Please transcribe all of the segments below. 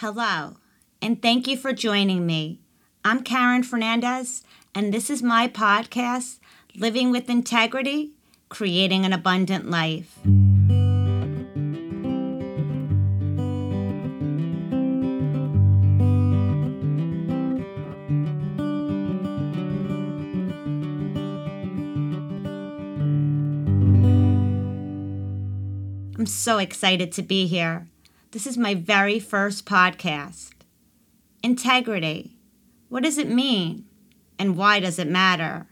Hello, and thank you for joining me. I'm Carrin Fernandez, and this is my podcast, Living with Integrity Creating an Abundant Life. I'm so excited to be here. This is my very first podcast. Integrity. What does it mean? And why does it matter?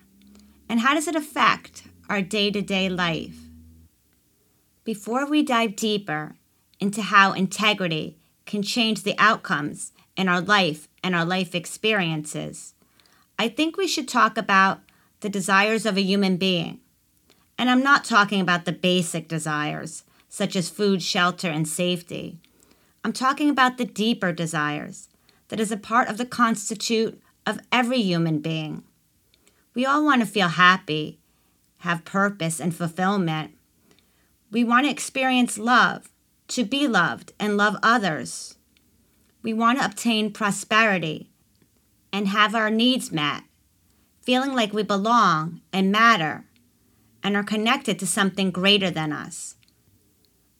And how does it affect our day to day life? Before we dive deeper into how integrity can change the outcomes in our life and our life experiences, I think we should talk about the desires of a human being. And I'm not talking about the basic desires, such as food, shelter, and safety. I'm talking about the deeper desires that is a part of the constitute of every human being. We all want to feel happy, have purpose and fulfillment. We want to experience love, to be loved and love others. We want to obtain prosperity and have our needs met, feeling like we belong and matter and are connected to something greater than us.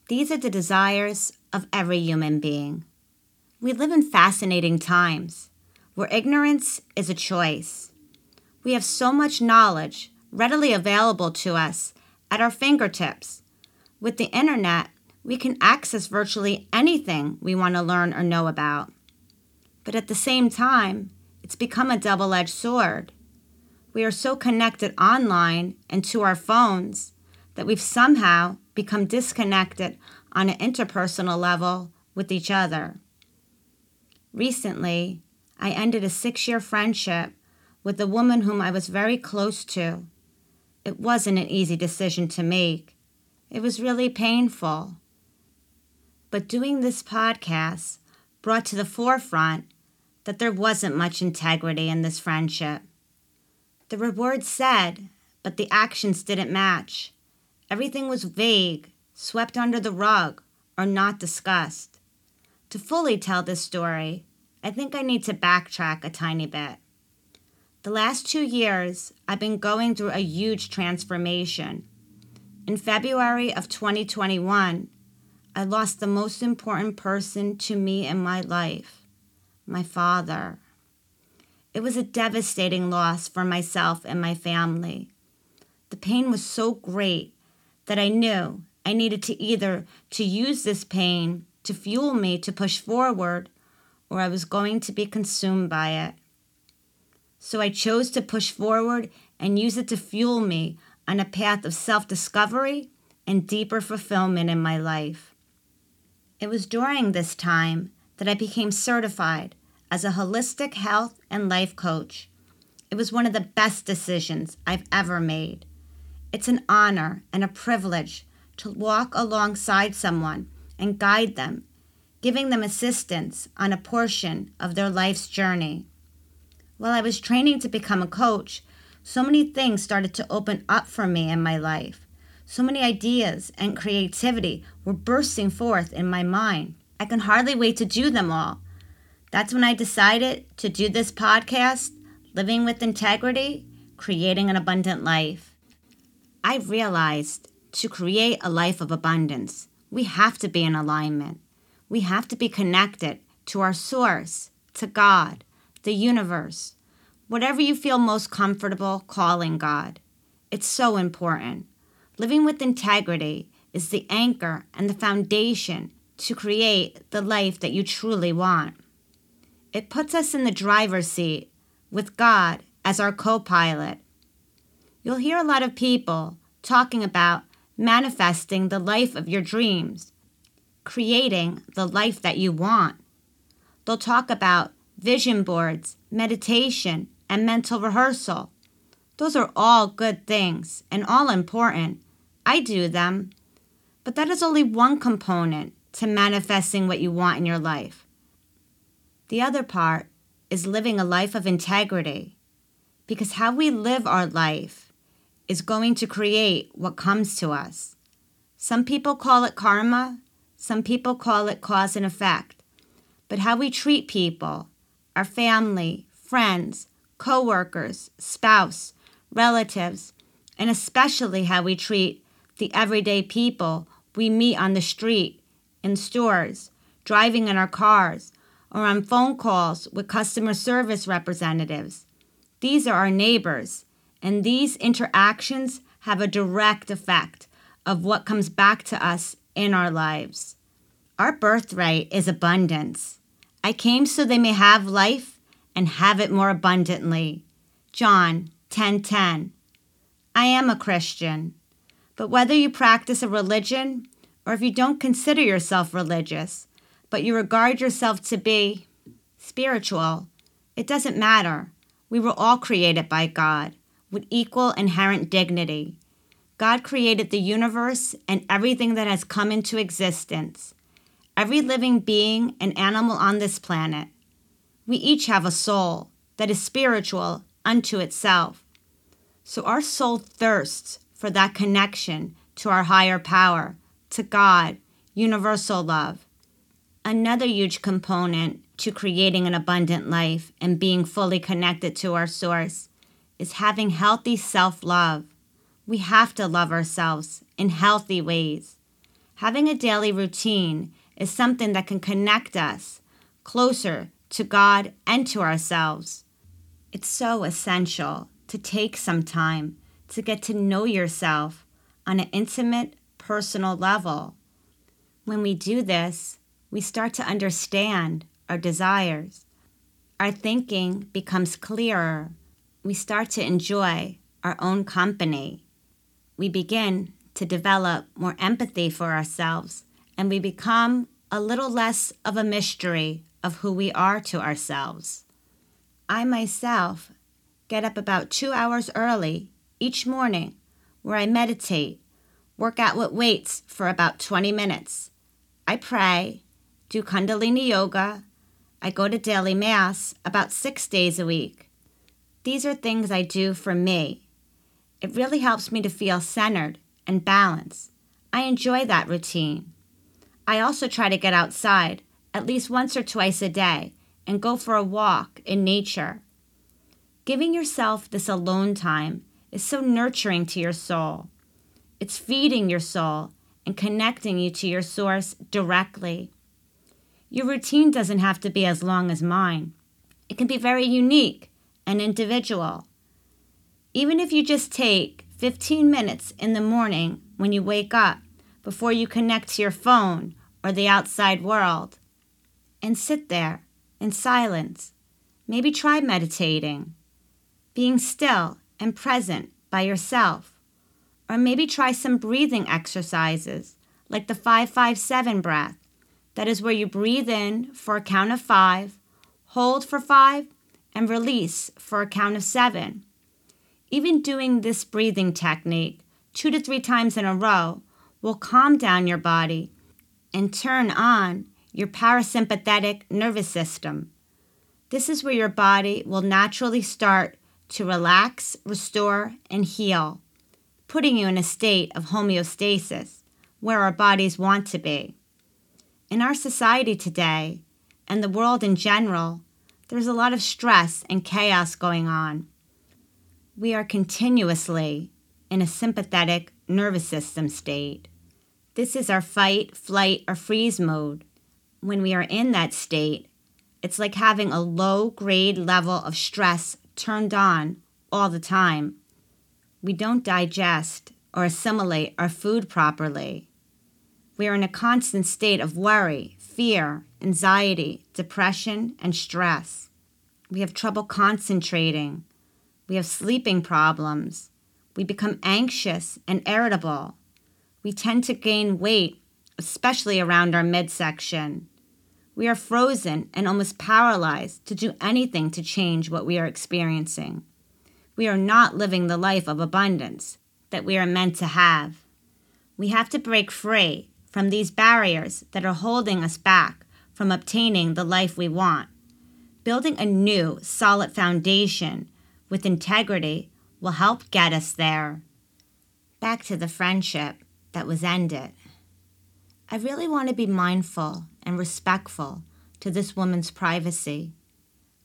These are the desires of every human being. We live in fascinating times where ignorance is a choice. We have so much knowledge readily available to us at our fingertips. With the internet, we can access virtually anything we want to learn or know about. But at the same time, it's become a double edged sword. We are so connected online and to our phones that we've somehow become disconnected on an interpersonal level with each other. Recently, I ended a six year friendship with a woman whom I was very close to. It wasn't an easy decision to make, it was really painful. But doing this podcast brought to the forefront that there wasn't much integrity in this friendship. Were words said, but the actions didn't match. Everything was vague swept under the rug, or not discussed. To fully tell this story, I think I need to backtrack a tiny bit. The last two years, I've been going through a huge transformation. In February of 2021, I lost the most important person to me in my life my father. It was a devastating loss for myself and my family. The pain was so great that I knew I needed to either to use this pain to fuel me to push forward or I was going to be consumed by it. So I chose to push forward and use it to fuel me on a path of self discovery and deeper fulfillment in my life. It was during this time that I became certified as a holistic health and life coach. It was one of the best decisions I've ever made. It's an honor and a privilege to walk alongside someone and guide them, giving them assistance on a portion of their life's journey. While I was training to become a coach, so many things started to open up for me in my life. So many ideas and creativity were bursting forth in my mind. I can hardly wait to do them all. That's when I decided to do this podcast, Living with Integrity, Creating an Abundant Life. I realized to create a life of abundance, we have to be in alignment. We have to be connected to our source, to God, the universe, whatever you feel most comfortable calling God. It's so important. Living with integrity is the anchor and the foundation to create the life that you truly want. It puts us in the driver's seat with God as our co pilot. You'll hear a lot of people talking about manifesting the life of your dreams, creating the life that you want. They'll talk about vision boards, meditation, and mental rehearsal. Those are all good things and all important. I do them. But that is only one component to manifesting what you want in your life. The other part is living a life of integrity. Because how we live our life is going to create what comes to us. Some people call it karma, some people call it cause and effect. but how we treat people, our family, friends, coworkers, spouse, relatives, and especially how we treat the everyday people we meet on the street, in stores, driving in our cars, or on phone calls with customer service representatives. These are our neighbors, and these interactions have a direct effect of what comes back to us in our lives. Our birthright is abundance. I came so they may have life and have it more abundantly. John 10:10. I am a Christian. But whether you practice a religion or if you don't consider yourself religious, but you regard yourself to be spiritual, it doesn't matter. We were all created by God with equal inherent dignity. God created the universe and everything that has come into existence, every living being and animal on this planet. We each have a soul that is spiritual unto itself. So our soul thirsts for that connection to our higher power, to God, universal love. Another huge component to creating an abundant life and being fully connected to our source is having healthy self love. We have to love ourselves in healthy ways. Having a daily routine is something that can connect us closer to God and to ourselves. It's so essential to take some time to get to know yourself on an intimate, personal level. When we do this, we start to understand our desires. Our thinking becomes clearer. We start to enjoy our own company. We begin to develop more empathy for ourselves, and we become a little less of a mystery of who we are to ourselves. I myself get up about two hours early each morning where I meditate, work out with weights for about 20 minutes. I pray, do Kundalini yoga. I go to daily mass about six days a week. These are things I do for me. It really helps me to feel centered and balanced. I enjoy that routine. I also try to get outside at least once or twice a day and go for a walk in nature. Giving yourself this alone time is so nurturing to your soul. It's feeding your soul and connecting you to your source directly. Your routine doesn't have to be as long as mine. It can be very unique and individual. Even if you just take 15 minutes in the morning when you wake up before you connect to your phone or the outside world and sit there in silence, maybe try meditating, being still and present by yourself. Or maybe try some breathing exercises like the 557 breath. That is where you breathe in for a count of five, hold for five, and release for a count of seven. Even doing this breathing technique two to three times in a row will calm down your body and turn on your parasympathetic nervous system. This is where your body will naturally start to relax, restore, and heal, putting you in a state of homeostasis where our bodies want to be. In our society today, and the world in general, there's a lot of stress and chaos going on. We are continuously in a sympathetic nervous system state. This is our fight, flight, or freeze mode. When we are in that state, it's like having a low grade level of stress turned on all the time. We don't digest or assimilate our food properly. We are in a constant state of worry, fear, anxiety, depression, and stress. We have trouble concentrating. We have sleeping problems. We become anxious and irritable. We tend to gain weight, especially around our midsection. We are frozen and almost paralyzed to do anything to change what we are experiencing. We are not living the life of abundance that we are meant to have. We have to break free from these barriers that are holding us back from obtaining the life we want. Building a new, solid foundation with integrity will help get us there. Back to the friendship that was ended. I really want to be mindful and respectful to this woman's privacy.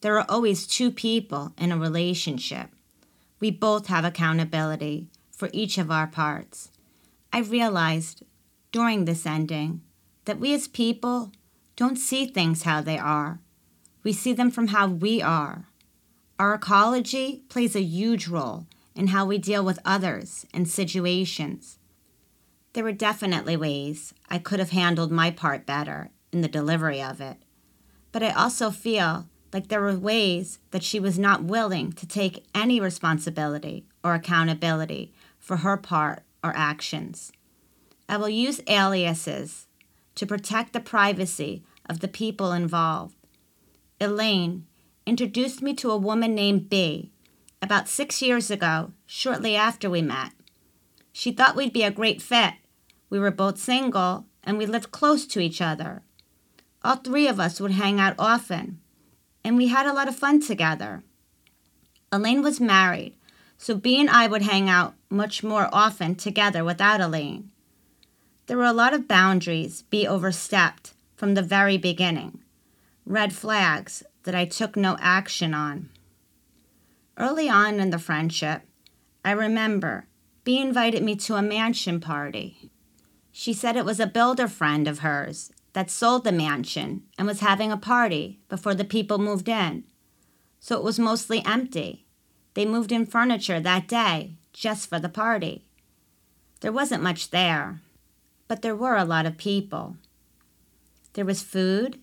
There are always two people in a relationship. We both have accountability for each of our parts. I realized during this ending that we as people don't see things how they are. We see them from how we are. Our ecology plays a huge role in how we deal with others and situations. There were definitely ways I could have handled my part better in the delivery of it, but I also feel like there were ways that she was not willing to take any responsibility or accountability for her part or actions. I will use aliases to protect the privacy of the people involved. Elaine introduced me to a woman named B about six years ago, shortly after we met. She thought we'd be a great fit. We were both single and we lived close to each other. All three of us would hang out often, and we had a lot of fun together. Elaine was married, so B and I would hang out much more often together without Elaine. There were a lot of boundaries be overstepped from the very beginning, red flags that I took no action on. Early on in the friendship, I remember B invited me to a mansion party. She said it was a builder friend of hers that sold the mansion and was having a party before the people moved in. So it was mostly empty. They moved in furniture that day just for the party. There wasn't much there, but there were a lot of people. There was food,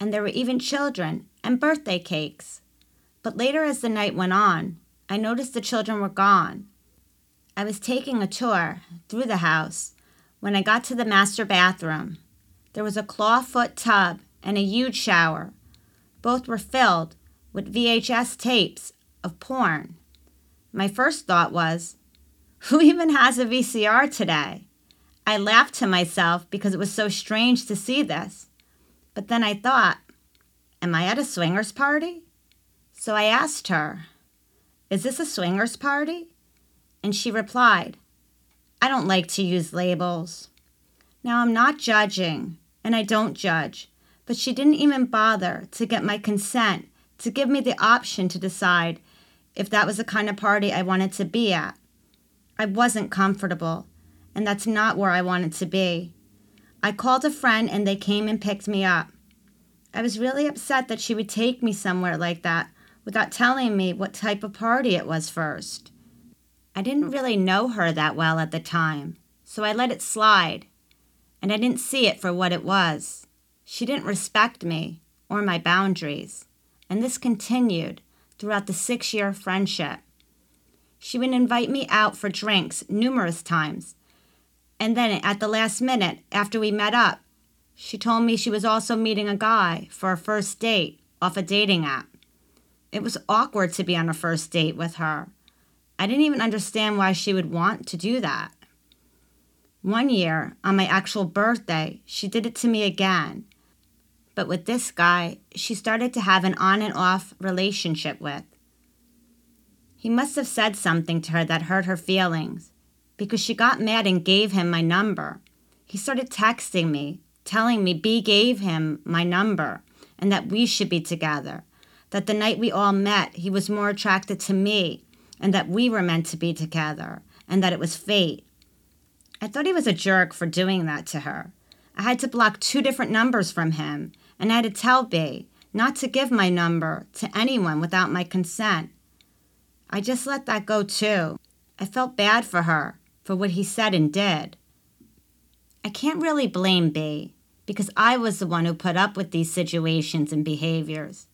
and there were even children and birthday cakes. But later, as the night went on, I noticed the children were gone. I was taking a tour through the house when I got to the master bathroom. There was a clawfoot tub and a huge shower. Both were filled with VHS tapes of porn. My first thought was, who even has a VCR today? I laughed to myself because it was so strange to see this. But then I thought, am I at a swingers party? So I asked her, Is this a swingers party? And she replied, I don't like to use labels. Now I'm not judging, and I don't judge, but she didn't even bother to get my consent to give me the option to decide if that was the kind of party I wanted to be at. I wasn't comfortable, and that's not where I wanted to be. I called a friend and they came and picked me up. I was really upset that she would take me somewhere like that without telling me what type of party it was first. I didn't really know her that well at the time, so I let it slide, and I didn't see it for what it was. She didn't respect me or my boundaries, and this continued throughout the six year friendship. She would invite me out for drinks numerous times, and then at the last minute, after we met up, she told me she was also meeting a guy for a first date off a dating app. It was awkward to be on a first date with her. I didn't even understand why she would want to do that. One year, on my actual birthday, she did it to me again. But with this guy, she started to have an on and off relationship with. He must have said something to her that hurt her feelings because she got mad and gave him my number. He started texting me, telling me B gave him my number and that we should be together that the night we all met, he was more attracted to me, and that we were meant to be together, and that it was fate. I thought he was a jerk for doing that to her. I had to block two different numbers from him, and I had to tell B not to give my number to anyone without my consent. I just let that go too. I felt bad for her for what he said and did. I can't really blame B because I was the one who put up with these situations and behaviors.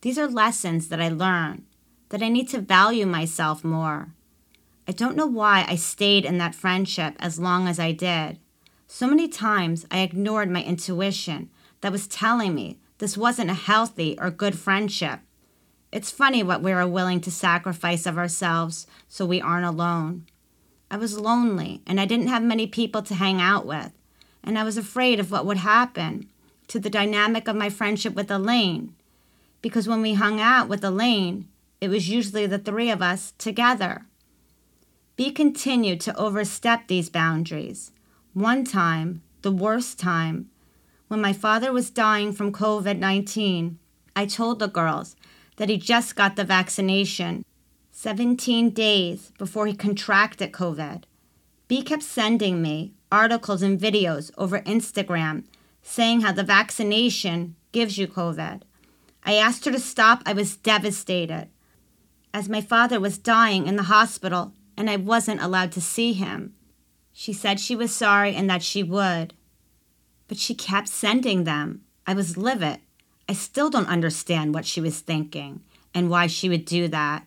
These are lessons that I learned, that I need to value myself more. I don't know why I stayed in that friendship as long as I did. So many times I ignored my intuition that was telling me this wasn't a healthy or good friendship. It's funny what we are willing to sacrifice of ourselves so we aren't alone. I was lonely and I didn't have many people to hang out with, and I was afraid of what would happen to the dynamic of my friendship with Elaine because when we hung out with Elaine, it was usually the three of us together. B continued to overstep these boundaries. One time, the worst time, when my father was dying from COVID 19, I told the girls that he just got the vaccination 17 days before he contracted COVID. B kept sending me articles and videos over Instagram saying how the vaccination gives you COVID. I asked her to stop. I was devastated as my father was dying in the hospital and I wasn't allowed to see him. She said she was sorry and that she would. But she kept sending them. I was livid. I still don't understand what she was thinking and why she would do that.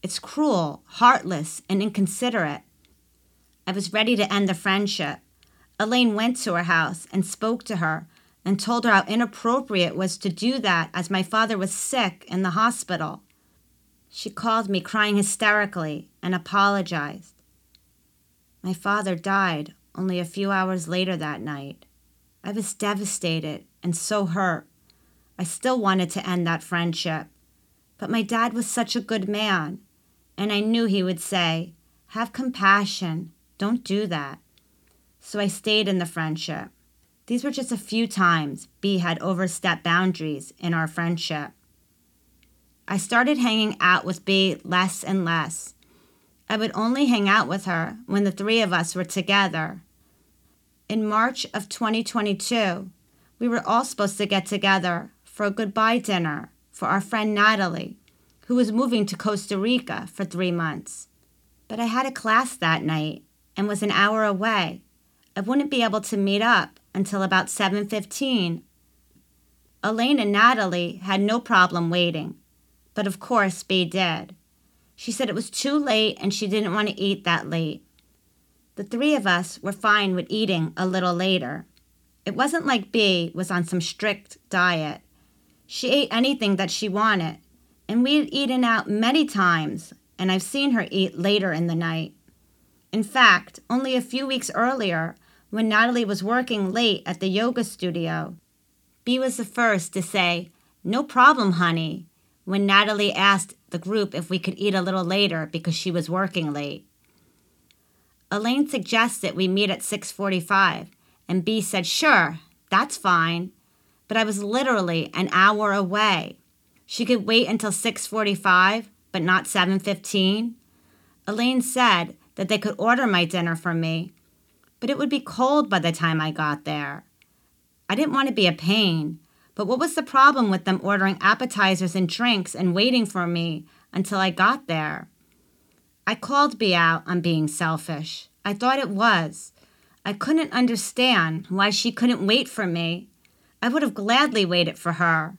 It's cruel, heartless, and inconsiderate. I was ready to end the friendship. Elaine went to her house and spoke to her and told her how inappropriate it was to do that as my father was sick in the hospital. She called me crying hysterically and apologized. My father died only a few hours later that night. I was devastated and so hurt. I still wanted to end that friendship. But my dad was such a good man, and I knew he would say, Have compassion, don't do that. So I stayed in the friendship. These were just a few times B had overstepped boundaries in our friendship. I started hanging out with B less and less. I would only hang out with her when the three of us were together. In March of 2022, we were all supposed to get together for a goodbye dinner for our friend Natalie, who was moving to Costa Rica for three months. But I had a class that night and was an hour away. I wouldn't be able to meet up until about 7:15. Elaine and Natalie had no problem waiting but of course, B did. She said it was too late and she didn't want to eat that late. The three of us were fine with eating a little later. It wasn't like B was on some strict diet. She ate anything that she wanted, and we'd eaten out many times, and I've seen her eat later in the night. In fact, only a few weeks earlier, when Natalie was working late at the yoga studio, B was the first to say, No problem, honey when Natalie asked the group if we could eat a little later because she was working late. Elaine suggested we meet at 6:45 and B said, "Sure, that's fine." But I was literally an hour away. She could wait until 6:45, but not 7:15. Elaine said that they could order my dinner for me, but it would be cold by the time I got there. I didn't want to be a pain, but what was the problem with them ordering appetizers and drinks and waiting for me until I got there? I called B out on being selfish. I thought it was. I couldn't understand why she couldn't wait for me. I would have gladly waited for her.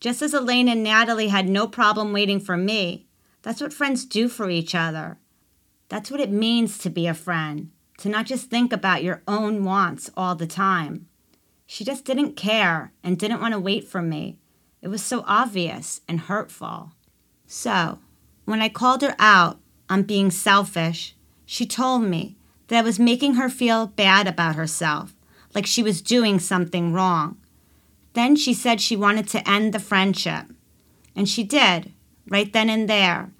Just as Elaine and Natalie had no problem waiting for me, that's what friends do for each other. That's what it means to be a friend, to not just think about your own wants all the time. She just didn't care and didn't want to wait for me. It was so obvious and hurtful. So, when I called her out on being selfish, she told me that I was making her feel bad about herself, like she was doing something wrong. Then she said she wanted to end the friendship. And she did, right then and there,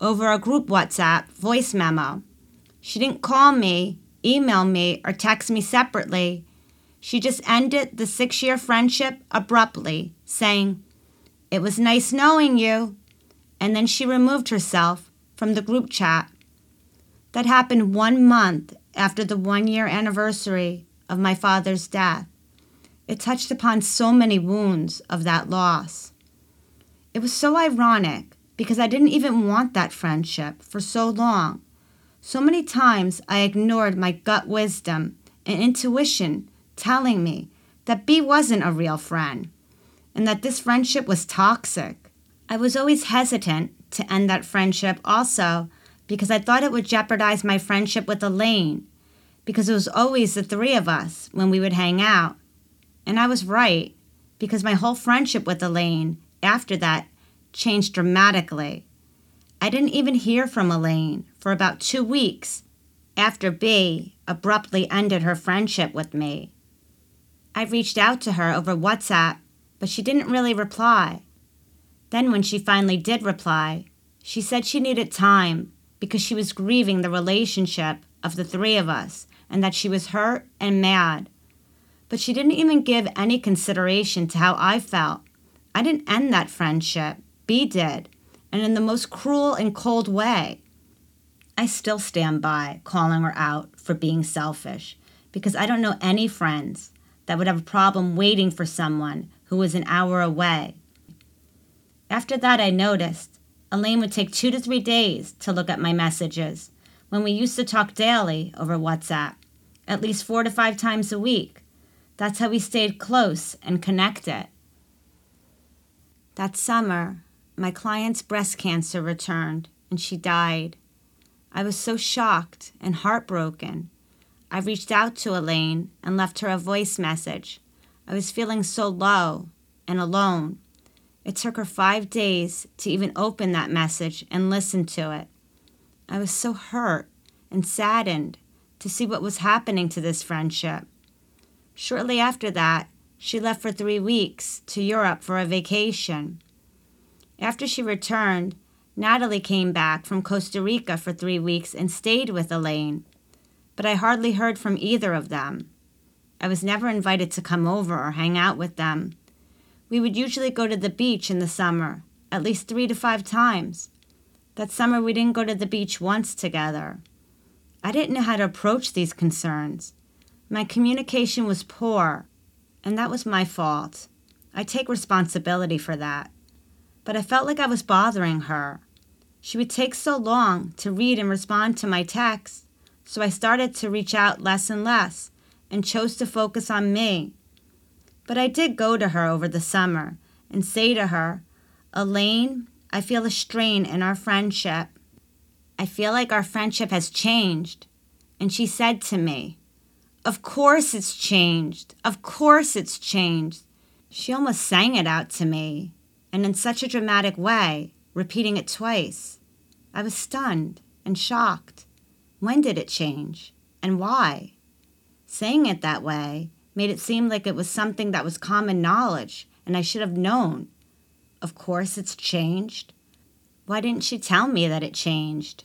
over a group WhatsApp voice memo. She didn't call me, email me, or text me separately. She just ended the six year friendship abruptly, saying, It was nice knowing you. And then she removed herself from the group chat. That happened one month after the one year anniversary of my father's death. It touched upon so many wounds of that loss. It was so ironic because I didn't even want that friendship for so long. So many times I ignored my gut wisdom and intuition telling me that B wasn't a real friend and that this friendship was toxic. I was always hesitant to end that friendship also because I thought it would jeopardize my friendship with Elaine because it was always the three of us when we would hang out. And I was right because my whole friendship with Elaine after that changed dramatically. I didn't even hear from Elaine for about two weeks after B abruptly ended her friendship with me. I reached out to her over WhatsApp, but she didn't really reply. Then, when she finally did reply, she said she needed time because she was grieving the relationship of the three of us and that she was hurt and mad. But she didn't even give any consideration to how I felt. I didn't end that friendship. B did, and in the most cruel and cold way. I still stand by calling her out for being selfish because I don't know any friends that would have a problem waiting for someone who was an hour away. After that, I noticed Elaine would take two to three days to look at my messages when we used to talk daily over WhatsApp, at least four to five times a week. That's how we stayed close and connected. That summer, my client's breast cancer returned and she died. I was so shocked and heartbroken. I reached out to Elaine and left her a voice message. I was feeling so low and alone. It took her five days to even open that message and listen to it. I was so hurt and saddened to see what was happening to this friendship. Shortly after that, she left for three weeks to Europe for a vacation. After she returned, Natalie came back from Costa Rica for three weeks and stayed with Elaine, but I hardly heard from either of them. I was never invited to come over or hang out with them. We would usually go to the beach in the summer, at least three to five times. That summer, we didn't go to the beach once together. I didn't know how to approach these concerns. My communication was poor, and that was my fault. I take responsibility for that. But I felt like I was bothering her. She would take so long to read and respond to my texts, so I started to reach out less and less and chose to focus on me. But I did go to her over the summer and say to her, Elaine, I feel a strain in our friendship. I feel like our friendship has changed. And she said to me, Of course it's changed. Of course it's changed. She almost sang it out to me, and in such a dramatic way, repeating it twice. I was stunned and shocked. When did it change? And why? Saying it that way made it seem like it was something that was common knowledge and I should have known. Of course, it's changed. Why didn't she tell me that it changed?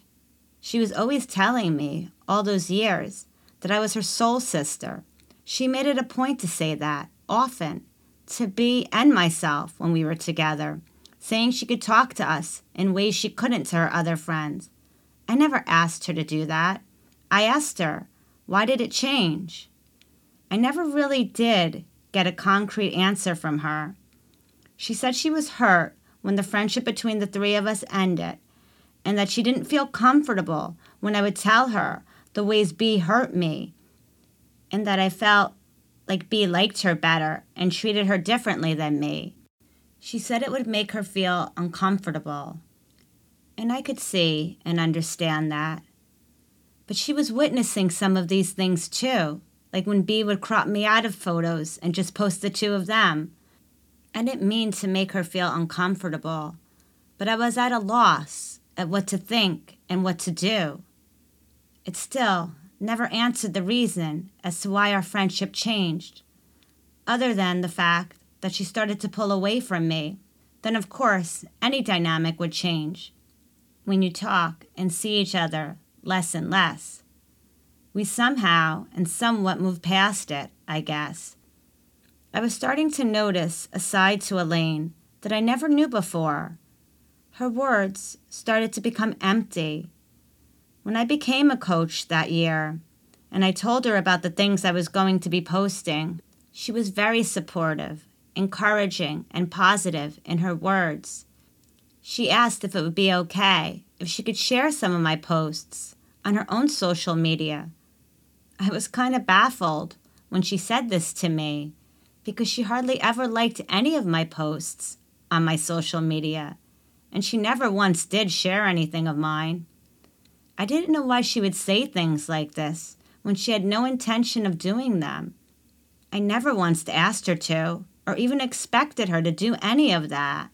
She was always telling me, all those years, that I was her soul sister. She made it a point to say that, often, to B and myself when we were together, saying she could talk to us in ways she couldn't to her other friends. I never asked her to do that. I asked her, why did it change? I never really did get a concrete answer from her. She said she was hurt when the friendship between the three of us ended, and that she didn't feel comfortable when I would tell her the ways B hurt me, and that I felt like B liked her better and treated her differently than me. She said it would make her feel uncomfortable, and I could see and understand that. But she was witnessing some of these things too, like when B would crop me out of photos and just post the two of them I didn't mean to make her feel uncomfortable, but I was at a loss at what to think and what to do. It still never answered the reason as to why our friendship changed, other than the fact that she started to pull away from me. Then, of course, any dynamic would change when you talk and see each other less and less. We somehow and somewhat moved past it, I guess I was starting to notice a side to Elaine that I never knew before. Her words started to become empty. When I became a coach that year, and I told her about the things I was going to be posting, she was very supportive, encouraging, and positive in her words. She asked if it would be okay if she could share some of my posts on her own social media. I was kind of baffled when she said this to me because she hardly ever liked any of my posts on my social media, and she never once did share anything of mine. I didn't know why she would say things like this when she had no intention of doing them. I never once asked her to, or even expected her to do any of that.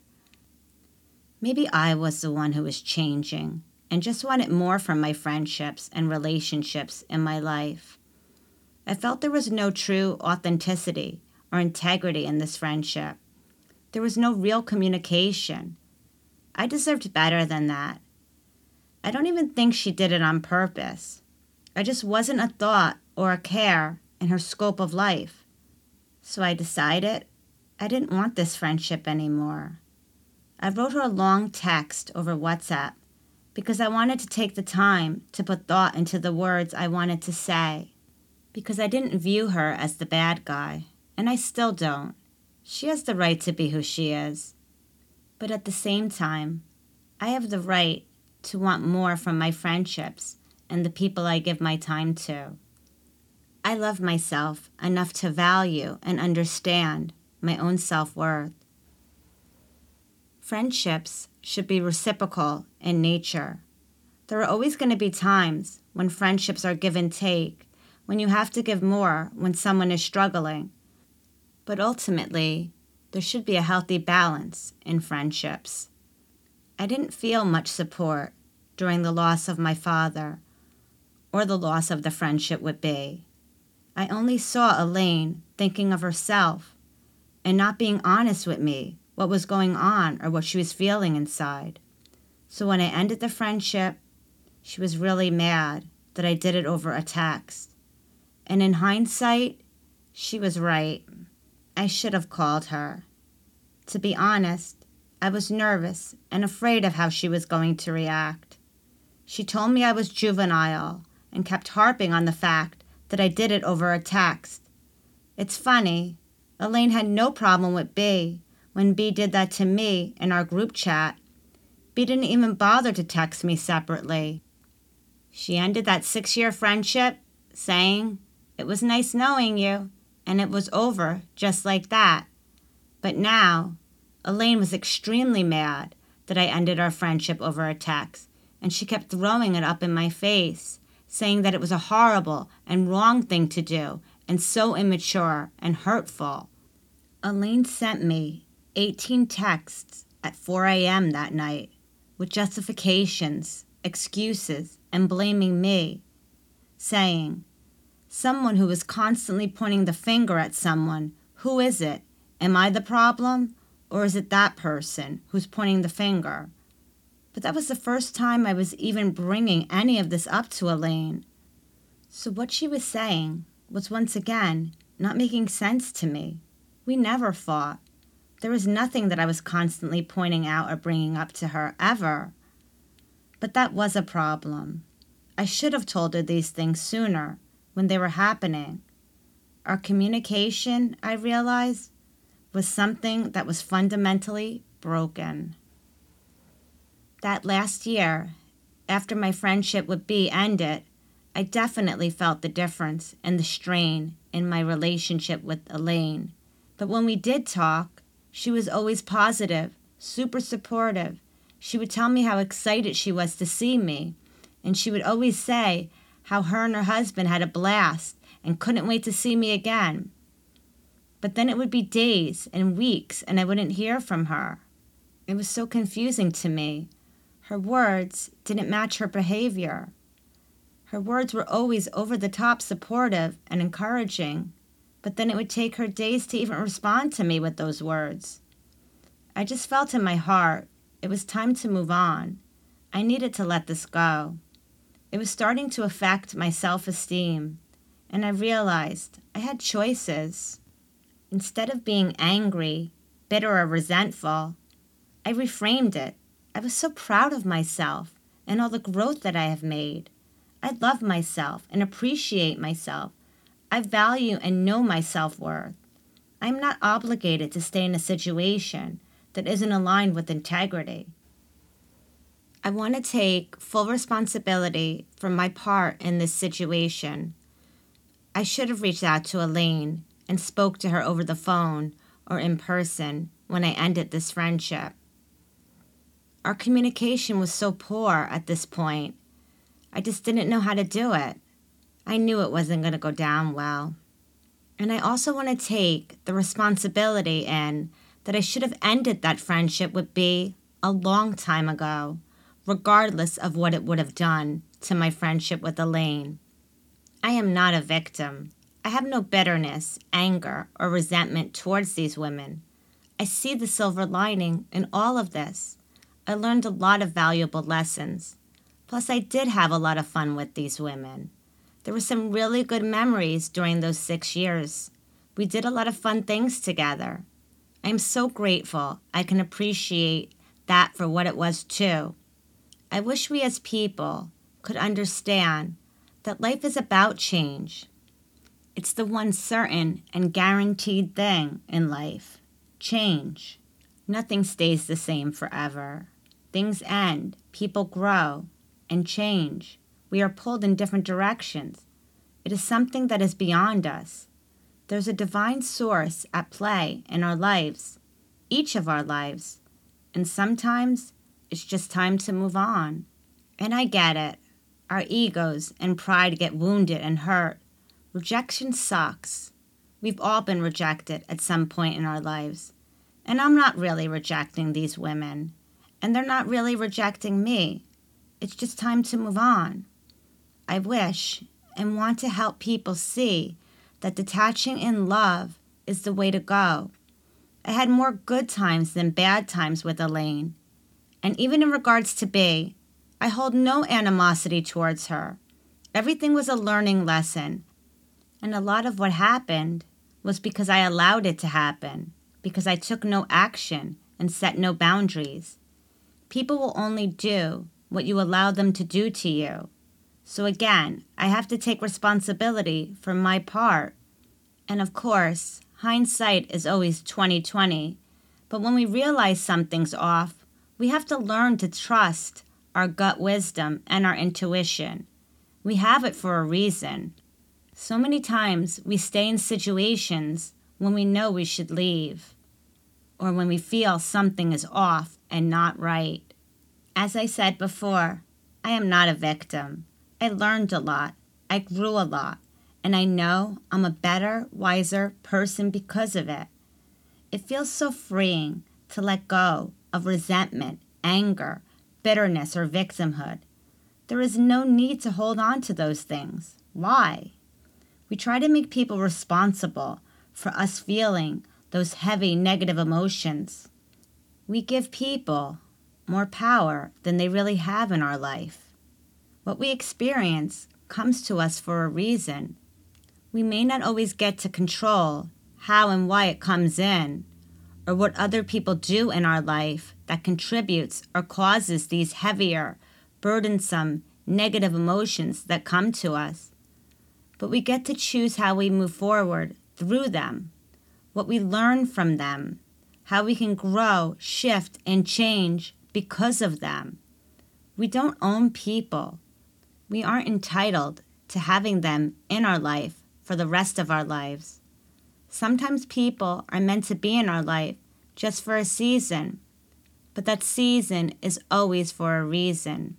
Maybe I was the one who was changing and just wanted more from my friendships and relationships in my life. I felt there was no true authenticity or integrity in this friendship. There was no real communication. I deserved better than that. I don't even think she did it on purpose. I just wasn't a thought or a care in her scope of life. So I decided I didn't want this friendship anymore. I wrote her a long text over WhatsApp because I wanted to take the time to put thought into the words I wanted to say. Because I didn't view her as the bad guy, and I still don't. She has the right to be who she is. But at the same time, I have the right to want more from my friendships and the people I give my time to. I love myself enough to value and understand my own self worth. Friendships should be reciprocal in nature. There are always going to be times when friendships are give and take, when you have to give more when someone is struggling. But ultimately, there should be a healthy balance in friendships. I didn't feel much support during the loss of my father or the loss of the friendship with I only saw Elaine thinking of herself and not being honest with me what was going on or what she was feeling inside. So when I ended the friendship, she was really mad that I did it over a text. And in hindsight, she was right. I should have called her. To be honest, I was nervous and afraid of how she was going to react. She told me I was juvenile and kept harping on the fact that I did it over a text. It's funny, Elaine had no problem with B, when B did that to me in our group chat. B didn't even bother to text me separately. She ended that six year friendship saying, It was nice knowing you, and it was over just like that. But now, Elaine was extremely mad that I ended our friendship over a text, and she kept throwing it up in my face, saying that it was a horrible and wrong thing to do, and so immature and hurtful. Elaine sent me 18 texts at 4 a.m. that night with justifications, excuses, and blaming me, saying, Someone who is constantly pointing the finger at someone, who is it? Am I the problem? Or is it that person who's pointing the finger? But that was the first time I was even bringing any of this up to Elaine. So what she was saying was once again not making sense to me. We never fought. There was nothing that I was constantly pointing out or bringing up to her, ever. But that was a problem. I should have told her these things sooner, when they were happening. Our communication, I realized, was something that was fundamentally broken. That last year, after my friendship with B ended, I definitely felt the difference and the strain in my relationship with Elaine. But when we did talk, she was always positive, super supportive. She would tell me how excited she was to see me, and she would always say how her and her husband had a blast and couldn't wait to see me again. But then it would be days and weeks, and I wouldn't hear from her. It was so confusing to me. Her words didn't match her behavior. Her words were always over the top supportive and encouraging, but then it would take her days to even respond to me with those words. I just felt in my heart it was time to move on. I needed to let this go. It was starting to affect my self esteem, and I realized I had choices. Instead of being angry, bitter, or resentful, I reframed it. I was so proud of myself and all the growth that I have made. I love myself and appreciate myself I value and know my self worth. I'm not obligated to stay in a situation that isn't aligned with integrity. I want to take full responsibility for my part in this situation. I should have reached out to Elaine and spoke to her over the phone or in person when I ended this friendship. Our communication was so poor at this point. I just didn't know how to do it. I knew it wasn't going to go down well. And I also want to take the responsibility in that I should have ended that friendship with B a long time ago, regardless of what it would have done to my friendship with Elaine. I am not a victim. I have no bitterness, anger, or resentment towards these women. I see the silver lining in all of this. I learned a lot of valuable lessons. Plus, I did have a lot of fun with these women. There were some really good memories during those six years. We did a lot of fun things together. I'm so grateful I can appreciate that for what it was, too. I wish we as people could understand that life is about change. It's the one certain and guaranteed thing in life change. Nothing stays the same forever. Things end, people grow, and change. We are pulled in different directions. It is something that is beyond us. There's a divine source at play in our lives, each of our lives, and sometimes it's just time to move on. And I get it. Our egos and pride get wounded and hurt. Rejection sucks. We've all been rejected at some point in our lives. And I'm not really rejecting these women. And they're not really rejecting me. It's just time to move on. I wish and want to help people see that detaching in love is the way to go. I had more good times than bad times with Elaine. And even in regards to B, I hold no animosity towards her. Everything was a learning lesson. And a lot of what happened was because I allowed it to happen, because I took no action and set no boundaries. People will only do what you allow them to do to you. So again, I have to take responsibility for my part. And of course, hindsight is always 2020. But when we realize something's off, we have to learn to trust our gut wisdom and our intuition. We have it for a reason. So many times we stay in situations when we know we should leave, or when we feel something is off and not right. As I said before, I am not a victim. I learned a lot. I grew a lot. And I know I'm a better, wiser person because of it. It feels so freeing to let go of resentment, anger, bitterness, or victimhood. There is no need to hold on to those things. Why? We try to make people responsible for us feeling those heavy negative emotions. We give people more power than they really have in our life. What we experience comes to us for a reason. We may not always get to control how and why it comes in, or what other people do in our life that contributes or causes these heavier, burdensome, negative emotions that come to us. But we get to choose how we move forward through them, what we learn from them, how we can grow, shift, and change because of them. We don't own people. We aren't entitled to having them in our life for the rest of our lives. Sometimes people are meant to be in our life just for a season, but that season is always for a reason.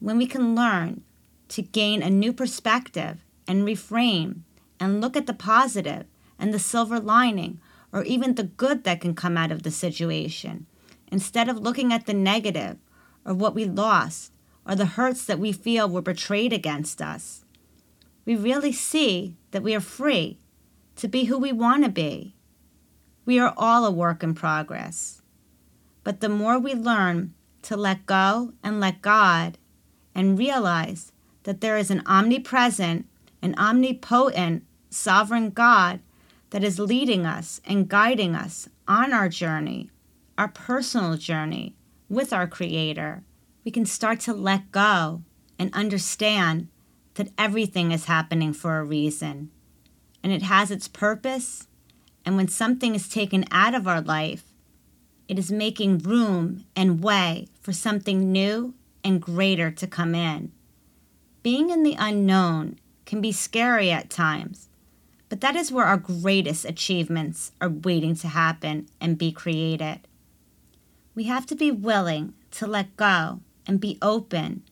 When we can learn to gain a new perspective and reframe and look at the positive and the silver lining or even the good that can come out of the situation instead of looking at the negative or what we lost or the hurts that we feel were betrayed against us. We really see that we are free to be who we want to be. We are all a work in progress. But the more we learn to let go and let God and realize that there is an omnipresent and omnipotent sovereign God that is leading us and guiding us on our journey our personal journey with our Creator, we can start to let go and understand that everything is happening for a reason and it has its purpose. And when something is taken out of our life, it is making room and way for something new and greater to come in. Being in the unknown can be scary at times, but that is where our greatest achievements are waiting to happen and be created. We have to be willing to let go and be open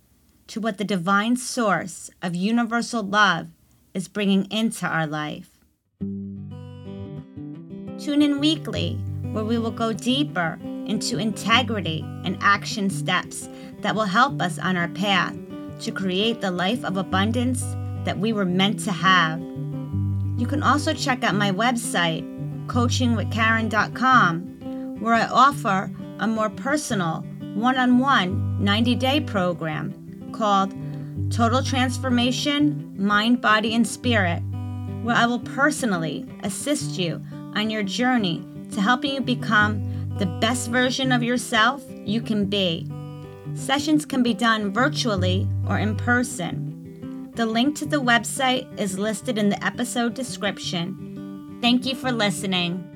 to what the divine source of universal love is bringing into our life. Tune in weekly, where we will go deeper into integrity and action steps that will help us on our path to create the life of abundance that we were meant to have. You can also check out my website, coachingwithcarrin.com, where I offer a more personal, one on one 90 day program called Total Transformation Mind, Body, and Spirit. where I will personally assist you on your journey to helping you become the best version of yourself you can be. Sessions can be done virtually or in person. The link to the website is listed in the episode description. Thank you for listening.